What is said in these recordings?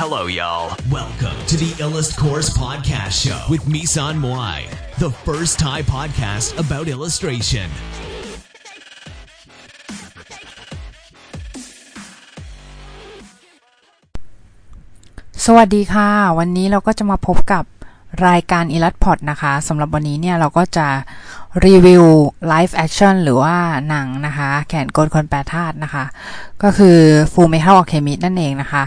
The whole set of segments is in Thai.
Hello, y'all. Welcome to the Illust Course Podcast Show with Misan Moai, the first Thai podcast about illustration. สวัสดีค่ะ วันนี้เราก็จะมาพบกับรายการ e l a t p o d นะคะสำหรับวันนี้เนี่ยเราก็จะ รีวิว live action หรือว่าหนังนะคะ แขนกลคนแปรธาตุนะคะ ก็คือ Full Metal Alchemist นั่นเองนะคะ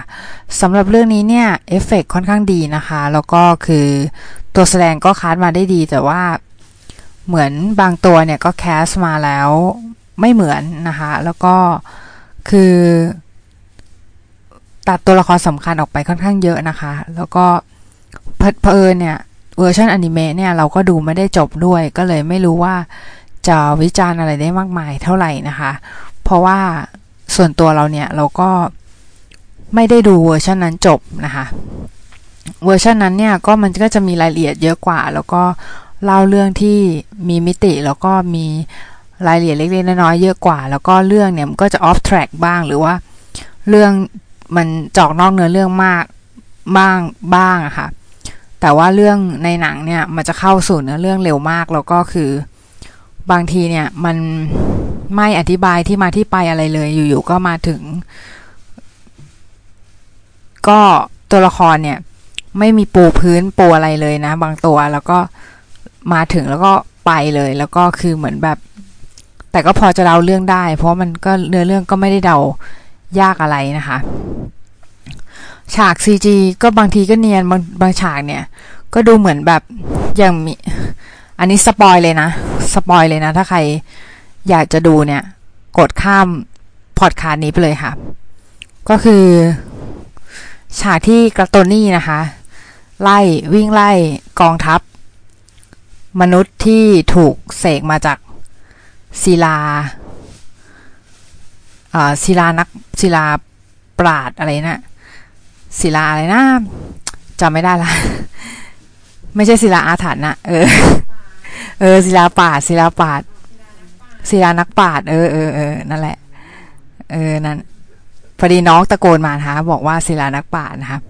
สำหรับเรื่องนี้เนี่ย เอฟเฟกค่อนข้างดีนะคะ แล้วก็คือตัวแสดงก็ cast มาได้ดี แต่ว่าเหมือนบางตัวเนี่ย ก็ cast มาแล้วไม่เหมือนนะคะ แล้วก็คือ ตัดตัวละครสำคัญออกไปค่อนข้างเยอะนะคะ แล้วก็เผ เผอิญเนี่ย เวอร์ชันอนิเมะเนี่ยเราก็ดูไม่ได้จบด้วย ก็เลยไม่รู้ว่าจะวิจารณ์อะไรได้มากมายเท่าไหร่นะคะ เพราะว่าส่วนตัวเราเนี่ยเราก็ไม่ได้ดูเวอร์ชันนั้นจบนะคะเวอร์ชันนั้นเนี่ยก็มันก็จะมีรายละเอียดเยอะกว่า แล้วก็เล่าเรื่องที่มีมิติแล้วก็มีรายละเอียดเล็กๆน้อยๆเยอะกว่า แล้วก็เรื่องเนี่ยมันก็จะ off track บ้างหรือว่าเรื่องมันออกนอกเนื้อเรื่องมากบ้างบ้างอะค่ะ แต่ว่าเรื่องในหนังเนี่ยมันจะเข้าสู่เนื้อเรื่องเร็วมากแล้วก็คือบางทีเนี่ยมันไม่อธิบายที่มาที่ไปอะไรเลย อยู่ๆก็มาถึง ก็ตัวละครเนี่ย ไม่มีปูพื้นปูอะไรเลยนะ บางตัวแล้วก็มาถึงแล้วก็ไปเลย แล้วก็คือเหมือนแบบ แต่ก็พอจะเดาเรื่องได้ เพราะมันก็เนื้อเรื่องก็ไม่ได้เดายากอะไรนะคะ ฉาก CG ก็บางทีก็เนียนบางบางฉากเนี่ย ก็ดูเหมือนแบบอย่างมี อันนี้สปอยเลยนะ สปอยเลยนะ ถ้าใครอยากจะดูเนี่ย กดข้ามพอดคาสต์นี้ไปเลยค่ะ ก็คือ ฉากที่กระตนนี่นะคะ ไล่วิ่งไล่กองทัพ มนุษย์ที่ถูกเสกมาจากศิลาศิลานักศิลาปราดอะไรน่ะ ศิลาอะไรนะจำไม่ได้ละไม่ใช่ศิลาอาถรรพ์นะเออ เออศิลาปาดศิลาปาดศิลานักปราดเออเออเออนั่นแหละ เออนั่นพอดีน้องตะโกนมานะคะบอกว่าศิลานักปราดนะคะ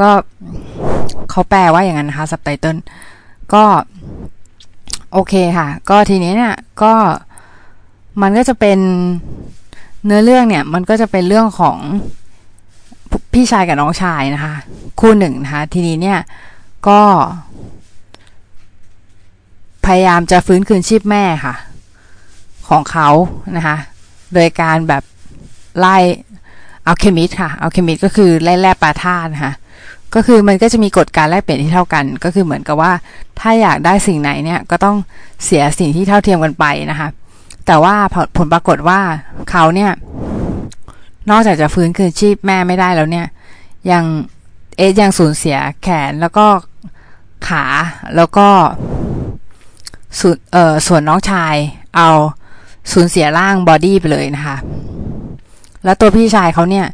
ก็เขาแปลว่าอย่างนั้นนะคะสับไตเติลก็โอเคค่ะ ก็ทีนี้เนี่ยก็มันก็จะเป็นเนื้อเรื่องเนี่ย มันก็จะเป็นเรื่องของ พี่ชายกับน้องชายนะคะ คู่หนึ่งนะคะ ทีนี้เนี่ยก็ พยายามจะฟื้นคืนชีพแม่ค่ะ ของเขานะคะ โดยการแบบเล่น alchemist ค่ะ alchemist ก็คือเล่นแร่แปรธาตุนะคะก็คือมันก็จะมีกฎการแลกเปลี่ยนที่เท่ากัน ก็คือเหมือนกับว่าถ้าอยากได้สิ่งไหนเนี่ยก็ต้องเสียสิ่งที่เท่าเทียมกันไปนะคะ แต่ว่าผลปรากฏว่าเขาเนี่ย นอกจากจะฟื้นคืนชีพแม่ไม่ได้แล้วเนี่ย ยังเอสยังสูญเสียแขนแล้วก็ขาแล้วก็ส่วนเอ่อส่วนน้องชายเอาสูญเสียร่างบอดี้ไปเลยนะคะ แล้วตัวพี่ชายเขาเนี่ย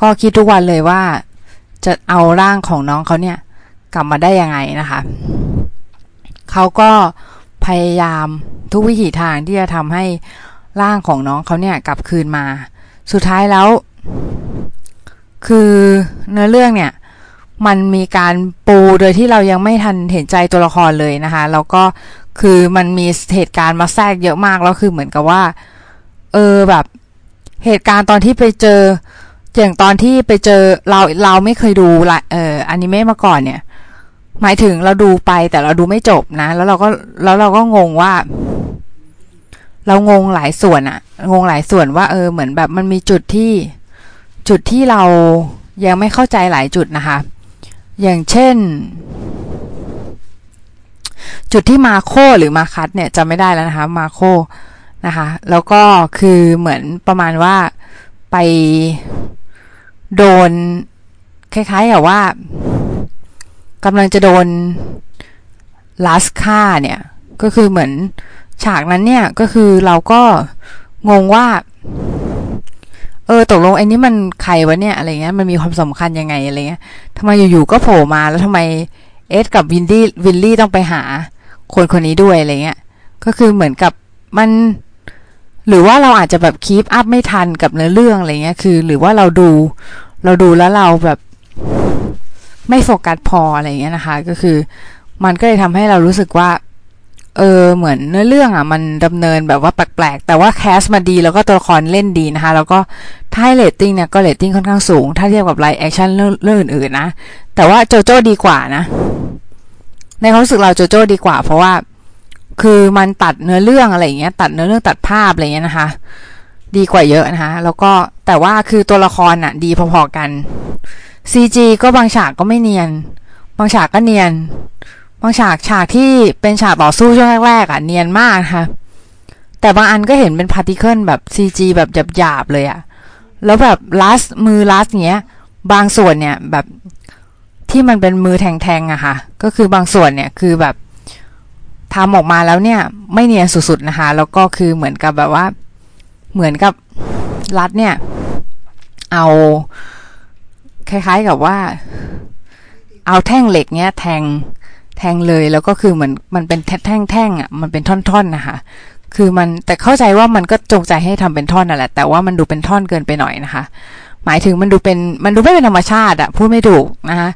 ก็คิดทุกวันเลยว่าจะเอาร่างของน้องเขาเนี่ย กลับมาได้ยังไงนะคะ เขาก็พยายามทุกวิถีทางที่จะทำให้ร่างของน้องเขาเนี่ยกลับคืนมา สุดท้ายแล้ว คือเนื้อเรื่องเนี่ย มันมีการปูโดยที่เรายังไม่ทันเห็นใจตัวละครเลยนะคะ แล้วก็คือมันมีเหตุการณ์มาแทรกเยอะมากแล้วคือเหมือนกับว่า เออแบบเหตุการณ์ตอนที่ไปเจออย่างตอนที่ไปเจอเราเราไม่เคยดูละเอออนิเมะมาก่อนเนี่ย หมายถึงเราดูไปแต่เราดูไม่จบนะ แล้วเราก็แล้วเราก็งงว่า เรางงหลายส่วนอะงงหลายส่วนว่าเออเหมือนแบบมันมีจุดที่จุดที่เรายังไม่เข้าใจหลายจุดนะคะ อย่างเช่น จุดที่มาโคหรือมาคัดเนี่ยจะไม่ได้แล้วนะคะมาโคนะคะ แล้วก็คือเหมือนประมาณว่าไปโดน คล้ายๆกับว่ากำลังจะโดนลาสค่าเนี่ย ก็คือเหมือน ฉากนั้นเนี่ยก็คือเราก็งงว่า เออตกลงไอ้นี้มันใครวะเนี่ยอะไรเงี้ยมันมีความสำคัญยังไงอะไรเงี้ยทำไมอยู่ๆก็โผล่มาแล้วทำไมเอสกับวินดี้วินลี่ต้องไปหา คนคนนี้ด้วยอะไรเงี้ย ก็คือเหมือนกับมัน หรือว่าเราอาจจะแบบ keep up ไม่ทันกับเนื้อเรื่องอะไรเงี้ยคือ หรือว่าเราดู เราดูแล้วเราแบบ ไม่โฟกัสพออะไรเงี้ยนะคะ ก็คือ มันก็เลยทำให้เรารู้สึกว่า เออเหมือนเนื้อเรื่องอะ มันดำเนินแบบว่าแปลกๆแต่ว่า cast มาดีแล้วก็ตัวละครเล่นดีนะคะ แล้วก็ถ้าให้เรตติ้งเนี่ยก็เรตติ้งค่อนข้างสูง ถ้าเทียบกับ live action เรื่องเรื่องอื่นๆนะ แต่ว่าโจโจ้ดีกว่านะ ในความรู้สึกเราโจโจ้ดีกว่า เพราะว่าคือมันตัดเนื้อเรื่องอะไรเงี้ย ตัดเนื้อเรื่องตัดภาพอะไรเงี้ยนะคะ ดีกว่าเยอะนะคะ แล้วก็แต่ว่าคือตัวละครอะ ดีพอๆกัน CG ก็บางฉากก็ไม่เนียน บางฉากก็เนียน บางฉากฉากที่เป็นฉากต่อสู้ช่วงแรกๆอะเนียนมากค่ะ แต่บางอันก็เห็นเป็น particle แบบ CG แบบหยาบๆเลยอะ แล้วแบบลัสมือลัสเงี้ย บางส่วนเนี่ยแบบที่มันเป็นมือแทงๆอะค่ะ ก็คือบางส่วนเนี่ยคือแบบทำออกมาแล้วเนี่ย ไม่เนียนสุดๆนะคะ แล้วก็คือเหมือนกับแบบว่า เหมือนกับรัดเนี่ย เอา คล้ายๆกับว่า เอาแท่งเหล็กเนี้ยแทง แทงเลยแล้วก็คือเหมือนมันเป็นแท่งๆอะมันเป็นท่อนๆนะคะคือมันแต่เข้าใจว่ามันก็จงใจให้ทำเป็นท่อนนั่นแหละ แต่ว่ามันดูเป็นท่อนเกินไปหน่อยนะคะ หมายถึงมันดูเป็นมันดูไม่เป็นธรรมชาติอะพูดไม่ถูกนะคะ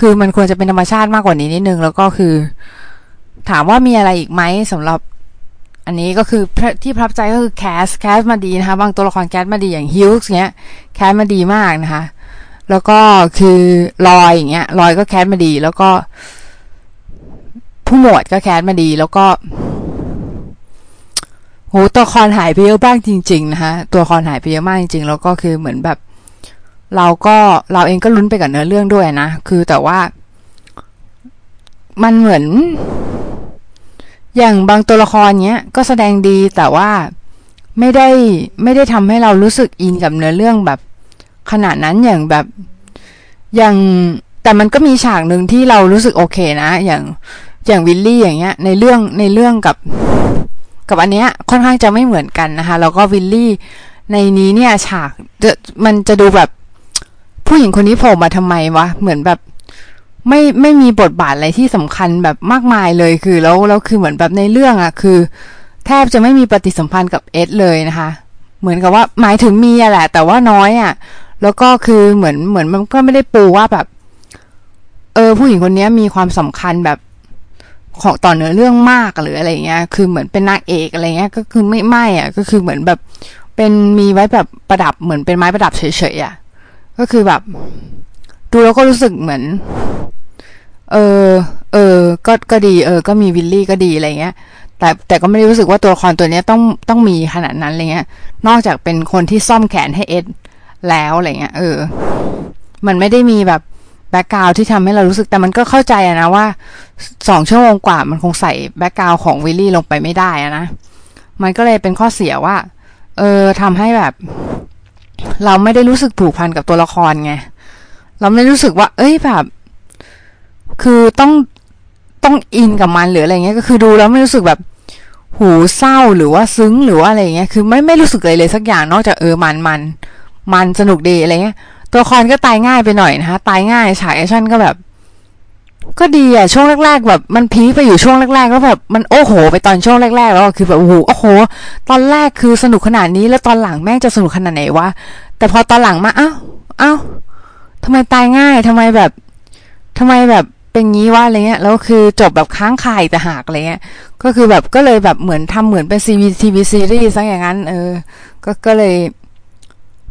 คือมันควรจะเป็นธรรมชาติมากกว่านี้นิดนึงแล้วก็คือ ถามว่ามีอะไรอีกไหมสำหรับอันนี้ก็คือที่ประทับใจก็คือ cast cast มาดีนะคะบางตัวละคร cast มาดีอย่างฮิวจ์เงี้ย cast มาดีมากนะคะ แล้วก็คือรอยอย่างเงี้ยรอยก็ cast มาดี แล้วก็ ผู้หมวดก็แคสมาดี แล้วก็โหตัวละครหายไปเยอะบ้างจริง ๆ นะคะตัวละครหายไปเยอะมากจริง ๆ แล้วก็คือเหมือนแบบ เราก็เราเองก็ลุ้นไปกับเนื้อเรื่องด้วยนะคือแต่ว่า มันเหมือน อย่างบางตัวละครเนี้ย ก็แสดงดีแต่ว่าไม่ได้ไม่ได้ทำให้เรารู้สึกอินกับเนื้อเรื่องแบบ ขนาดนั้นอย่างแบบอย่างแต่มันก็มีฉากหนึ่งที่เรารู้สึกโอเคนะ อย่าง อย่างวิลลี่อย่างเงี้ยในเรื่องในเรื่องกับกับอันเนี้ยค่อนข้างจะไม่เหมือนกันนะคะ แล้วก็วิลลี่ในนี้เนี่ยฉากมันจะดูแบบ ผู้หญิงคนนี้โผล่มาทำไมวะเหมือนแบบไม่ไม่มีบทบาทอะไรที่สำคัญแบบมากมายเลยคือแล้วแล้วคือเหมือนแบบในเรื่องอะ่ะคือ แทบจะไม่มีปฏิสัมพันธ์กับเอ็ดเลยนะคะ เหมือนกับว่าหมายถึงมีอะแหละ แต่ว่าน้อยอะ่ะแล้วก็คือเหมือนเหมือนมันก็ไม่ได้ปูว่าแบบ เออ ผู้หญิงคนนี้มีความสำคัญแบบ ของต่อเนื้อเรื่องมากหรืออะไรเงี้ย คือเหมือนเป็นนางเอกอะไรเงี้ย ก็คือไม่ไม่อะ ก็คือเหมือนแบบเป็นมีไว้แบบประดับเหมือนเป็นไม้ประดับเฉยๆอะ ก็คือแบบ ดูแล้วก็รู้สึกเหมือน เออ เออ ก็ก็ดี เออ ก็มีวิลลี่ก็ดีอะไรเงี้ย แต่แต่ก็ไม่ได้รู้สึกว่าตัวละครตัวนี้ต้องต้องมีขนาดนั้นอะไรเงี้ย นอกจากเป็นคนที่ซ่อมแขนให้เอ็ดแล้วอะไรเงี้ย เออ มันไม่ได้มีแบบ background ที่ทำให้เรารู้สึกแต่มันก็เข้าใจอะนะว่า สองชั่วโมงกว่ามันคงใส่ background ของวินรี่ลงไปไม่ได้อะนะ มันก็เลยเป็นข้อเสียว่า เออทำให้แบบ เราไม่ได้รู้สึกผูกพันกับตัวละครไง เราไม่รู้สึกว่า เอ้ยแบบ คือต้องต้องอินกับมันหรืออะไรเงี้ย ก็คือดูแล้วไม่รู้สึกแบบ หูเศร้าหรือว่าซึ้งหรือว่าอะไรเงี้ย คือไม่ไม่รู้สึกเลยเลยสักอย่างนอกจากเออมันมันมันสนุกดีอะไรเงี้ย ตัวละครก็ตายง่ายไปหน่อยนะคะตายง่ายฉากแอคชั่นก็แบบ ก็ดีอะช่วงแรก ๆ แบบมันพีไปอยู่ช่วงแรกๆแล้วแบบมันโอ้โห ไปตอนช่วงแรก ๆ แล้วคือแบบโอ้โหโอ้โห ตอนแรกคือสนุกขนาดนี้แล้วตอนหลังแม่งจะสนุกขนาดไหนวะแต่พอตอนหลังมาอ้าวอ้าวทำไมตายง่ายทำไมแบบทำไมแบบเป็นงี้วะอะไรเงี้ยแล้วคือจบแบบค้างคายแต่หากอะไรเงี้ยก็คือแบบก็เลยแบบเหมือนทำเหมือนเป็นซีวีทีวีซีรีส์ซะอย่างนั้น เออ ก็ก็เลย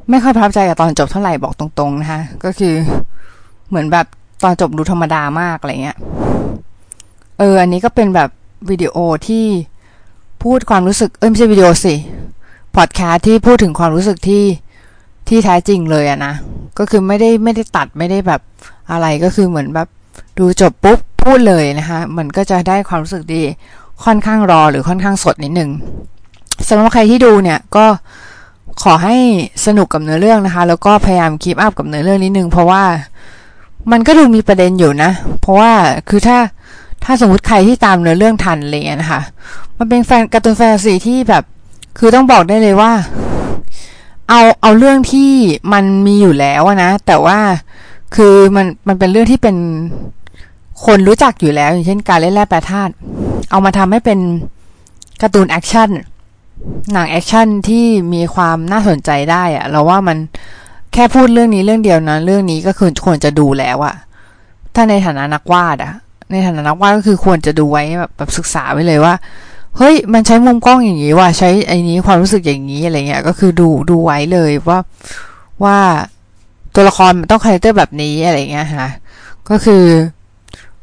ไม่ค่อยประทับใจกับตอนจบเท่าไหร่บอกตรงๆนะคะก็คือเหมือนแบบ ตอนจบดูธรรมดามากอะไรเงี้ย เออ อันนี้ก็เป็นแบบวิดีโอที่พูดความรู้สึก เออไม่ใช่วิดีโอสิพอดแคสต์ที่พูดถึงความรู้สึกที่ที่แท้จริงเลยอะนะ ก็คือไม่ได้ไม่ได้ตัดไม่ได้แบบอะไรก็คือเหมือนแบบดูจบปุ๊บพูดเลยนะคะมันก็จะได้ความรู้สึกดีค่อนข้างรอหรือค่อนข้างสดนิดนึงสำหรับใครที่ดูเนี่ยก็ขอให้สนุกกับเนื้อเรื่องนะคะ แล้วก็พยายามคีปอัพกับเนื้อเรื่องนิดนึงเพราะว่า มันก็ดูมีประเด็นอยู่นะ เพราะว่าคือถ้าถ้าสมมติใครที่ตามเนื้อเรื่องทันเลยนะคะ มันเป็นแฟนการ์ตูนแฟนตาซีที่แบบ คือต้องบอกได้เลยว่า เอาเอาเรื่องที่มันมีอยู่แล้วนะ แต่ว่าคือมันมันเป็นเรื่องที่เป็นคนรู้จักอยู่แล้ว อย่างเช่นการเล่นแร่แปรธาตุเอามาทำให้เป็นการ์ตูนแอคชั่นหนังแอคชั่นที่มีความน่าสนใจได้อะเราว่ามัน แค่พูดเรื่องนี้เรื่องเดียวนะเรื่องนี้ก็คือควรจะดูแล้วอะถ้าในฐานะนักวาดอะในฐานะนักวาดก็คือควรจะดูไว้แบบแบบศึกษาไว้เลยว่าเฮ้ยมันใช้มุมกล้องอย่างนี้ว่ะใช้ไอ้นี้ความรู้สึกอย่างนี้อะไรเงี้ยก็คือดูดูไว้เลยว่าว่าตัวละครมันต้อง character แบบนี้อะไรเงี้ยค่ะก็คือ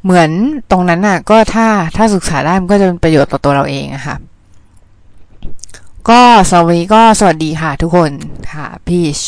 เหมือนตรงนั้นน่ะ ก็ถ้าถ้าศึกษาได้มันก็จะเป็นประโยชน์ต่อตัวเราเองอะค่ะก็สวัสดีก็สวัสดีค่ะทุกคนค่ะ peace